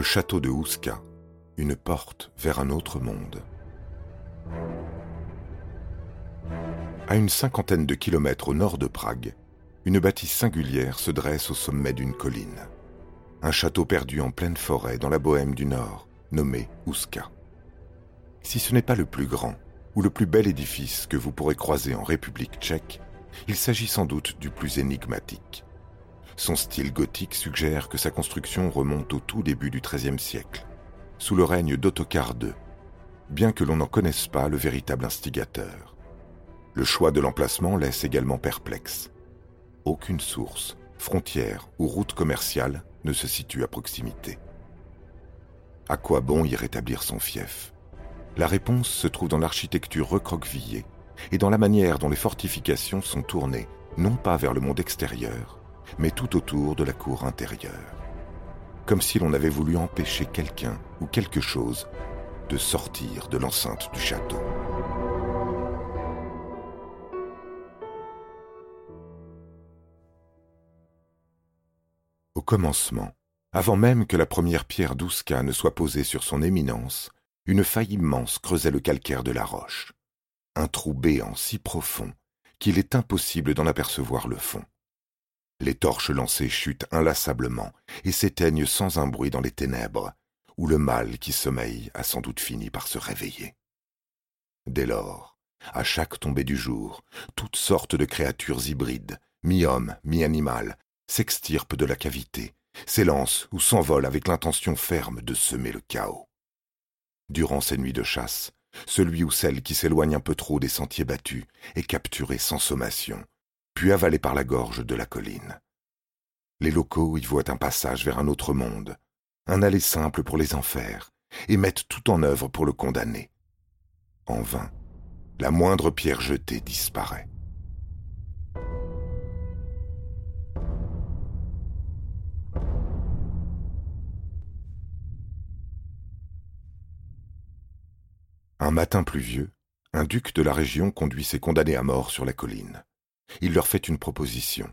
Le château de Ouska, une porte vers un autre monde. À une cinquantaine de kilomètres au nord de Prague, une bâtisse singulière se dresse au sommet d'une colline. Un château perdu en pleine forêt dans la Bohème du Nord, nommé Ouska. Si ce n'est pas le plus grand ou le plus bel édifice que vous pourrez croiser en République tchèque, il s'agit sans doute du plus énigmatique. Son style gothique suggère que sa construction remonte au tout début du XIIIe siècle, sous le règne d'Ottokar II, bien que l'on n'en connaisse pas le véritable instigateur. Le choix de l'emplacement laisse également perplexe. Aucune source, frontière ou route commerciale ne se situe à proximité. À quoi bon y rétablir son fief? La réponse se trouve dans l'architecture recroquevillée et dans la manière dont les fortifications sont tournées, non pas vers le monde extérieur, mais tout autour de la cour intérieure. Comme si l'on avait voulu empêcher quelqu'un ou quelque chose de sortir de l'enceinte du château. Au commencement, avant même que la première pierre d'Ouska ne soit posée sur son éminence, une faille immense creusait le calcaire de la roche. Un trou béant si profond qu'il est impossible d'en apercevoir le fond. Les torches lancées chutent inlassablement et s'éteignent sans un bruit dans les ténèbres, où le mal qui sommeille a sans doute fini par se réveiller. Dès lors, à chaque tombée du jour, toutes sortes de créatures hybrides, mi-hommes, mi-animales, s'extirpent de la cavité, s'élancent ou s'envolent avec l'intention ferme de semer le chaos. Durant ces nuits de chasse, celui ou celle qui s'éloigne un peu trop des sentiers battus est capturé sans sommation, puis avalé par la gorge de la colline. Les locaux y voient un passage vers un autre monde, un aller simple pour les enfers, et mettent tout en œuvre pour le condamner. En vain, la moindre pierre jetée disparaît. Un matin pluvieux, un duc de la région conduit ses condamnés à mort sur la colline il leur fait une proposition,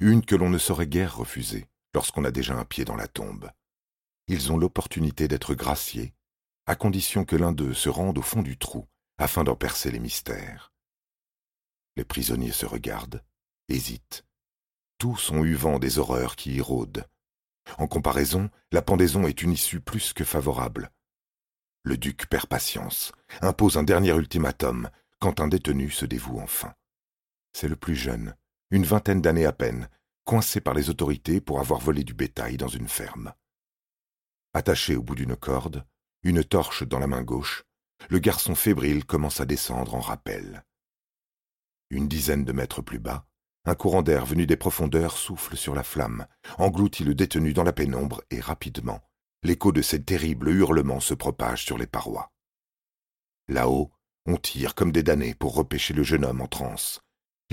une que l'on ne saurait guère refuser lorsqu'on a déjà un pied dans la tombe. Ils ont l'opportunité d'être graciés, à condition que l'un d'eux se rende au fond du trou afin d'en percer les mystères. Les prisonniers se regardent, hésitent. Tous ont eu vent des horreurs qui y rôdent. En comparaison, la pendaison est une issue plus que favorable. Le duc perd patience, impose un dernier ultimatum, quand un détenu se dévoue enfin. C'est le plus jeune, une vingtaine d'années à peine, coincé par les autorités pour avoir volé du bétail dans une ferme. Attaché au bout d'une corde, une torche dans la main gauche, le garçon fébrile commence à descendre en rappel. Une dizaine de mètres plus bas, un courant d'air venu des profondeurs souffle sur la flamme, engloutit le détenu dans la pénombre et rapidement, l'écho de ces terribles hurlements se propage sur les parois. Là-haut, on tire comme des damnés pour repêcher le jeune homme en transe,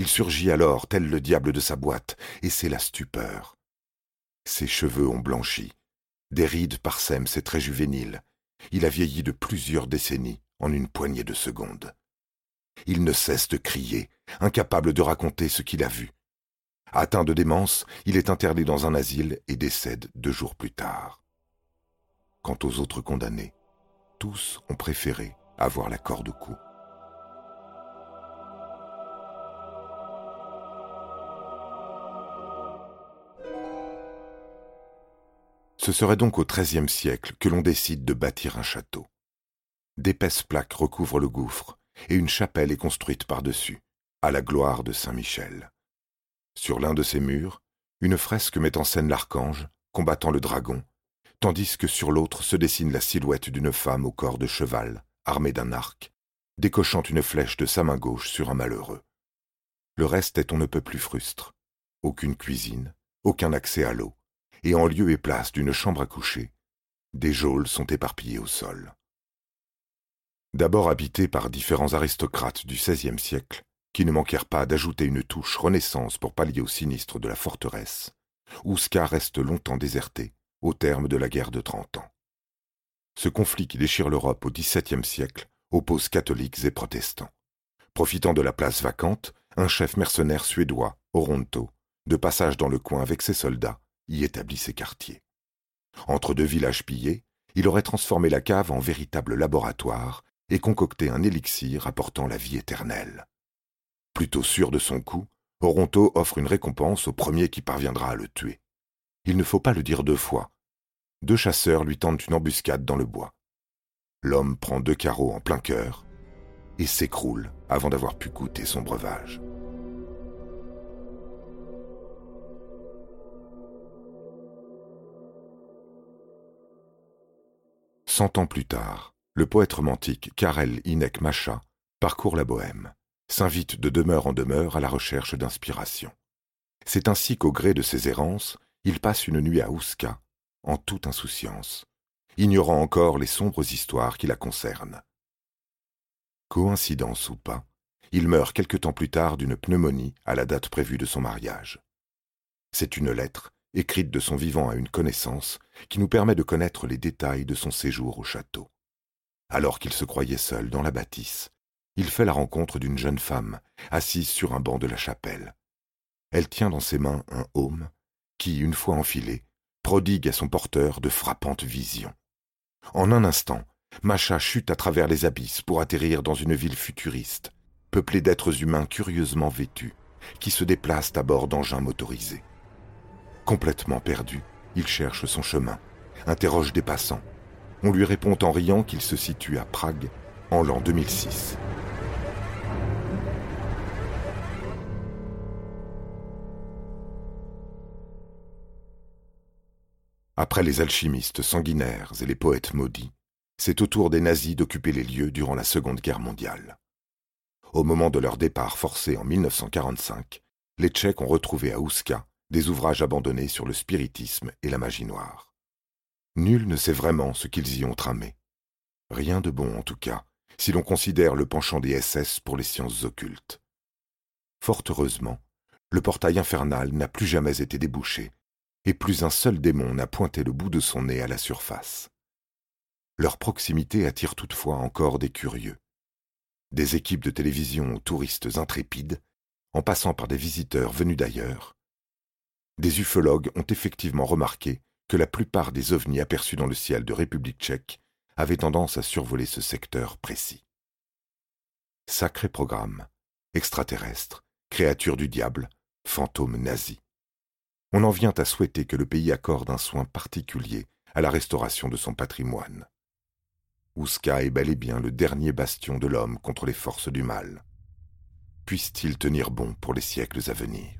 il surgit alors, tel le diable de sa boîte, et c'est la stupeur. Ses cheveux ont blanchi. Des rides parsèment ses traits juvéniles. Il a vieilli de plusieurs décennies en une poignée de secondes. Il ne cesse de crier, incapable de raconter ce qu'il a vu. Atteint de démence, il est interné dans un asile et décède deux jours plus tard. Quant aux autres condamnés, tous ont préféré avoir la corde au cou. Ce serait donc au XIIIe siècle que l'on décide de bâtir un château. D'épaisses plaques recouvrent le gouffre, et une chapelle est construite par-dessus, à la gloire de Saint Michel. Sur l'un de ces murs, une fresque met en scène l'archange, combattant le dragon, tandis que sur l'autre se dessine la silhouette d'une femme au corps de cheval, armé d'un arc, décochant une flèche de sa main gauche sur un malheureux. Le reste est on ne peut plus frustre. Aucune cuisine, aucun accès à l'eau, et en lieu et place d'une chambre à coucher, des geôles sont éparpillées au sol. D'abord habité par différents aristocrates du XVIe siècle, qui ne manquèrent pas d'ajouter une touche renaissance pour pallier au sinistre de la forteresse, Ouska reste longtemps déserté, au terme de la guerre de Trente Ans. Ce conflit qui déchire l'Europe au XVIIe siècle oppose catholiques et protestants. Profitant de la place vacante, un chef mercenaire suédois, Oronto, de passage dans le coin avec ses soldats, y établit ses quartiers. Entre deux villages pillés, il aurait transformé la cave en véritable laboratoire et concocté un élixir apportant la vie éternelle. Plutôt sûr de son coup, Oronto offre une récompense au premier qui parviendra à le tuer. Il ne faut pas le dire deux fois. Deux chasseurs lui tentent une embuscade dans le bois. L'homme prend deux carreaux en plein cœur et s'écroule avant d'avoir pu goûter son breuvage. Cent ans plus tard, le poète romantique Karel Inek Macha parcourt la Bohème, s'invite de demeure en demeure à la recherche d'inspiration. C'est ainsi qu'au gré de ses errances, il passe une nuit à Ouska, en toute insouciance, ignorant encore les sombres histoires qui la concernent. Coïncidence ou pas, il meurt quelque temps plus tard d'une pneumonie à la date prévue de son mariage. C'est une lettre, écrite de son vivant à une connaissance, qui nous permet de connaître les détails de son séjour au château. Alors qu'il se croyait seul dans la bâtisse, il fait la rencontre d'une jeune femme, assise sur un banc de la chapelle. Elle tient dans ses mains un aume qui, une fois enfilé, prodigue à son porteur de frappantes visions. En un instant, Macha chute à travers les abysses pour atterrir dans une ville futuriste, peuplée d'êtres humains curieusement vêtus, qui se déplacent à bord d'engins motorisés. Complètement perdu, il cherche son chemin, interroge des passants. On lui répond en riant qu'il se situe à Prague en l'an 2006. Après les alchimistes sanguinaires et les poètes maudits, c'est au tour des nazis d'occuper les lieux durant la Seconde Guerre mondiale. Au moment de leur départ forcé en 1945, les Tchèques ont retrouvé à Ouska des ouvrages abandonnés sur le spiritisme et la magie noire. Nul ne sait vraiment ce qu'ils y ont tramé. Rien de bon en tout cas, si l'on considère le penchant des SS pour les sciences occultes. Fort heureusement, le portail infernal n'a plus jamais été débouché, et plus un seul démon n'a pointé le bout de son nez à la surface. Leur proximité attire toutefois encore des curieux. Des équipes de télévision aux touristes intrépides, en passant par des visiteurs venus d'ailleurs. Des ufologues ont effectivement remarqué que la plupart des ovnis aperçus dans le ciel de République tchèque avaient tendance à survoler ce secteur précis. Sacré programme, extraterrestre, créature du diable, fantôme nazi. On en vient à souhaiter que le pays accorde un soin particulier à la restauration de son patrimoine. Ouska est bel et bien le dernier bastion de l'homme contre les forces du mal. Puisse-t-il tenir bon pour les siècles à venir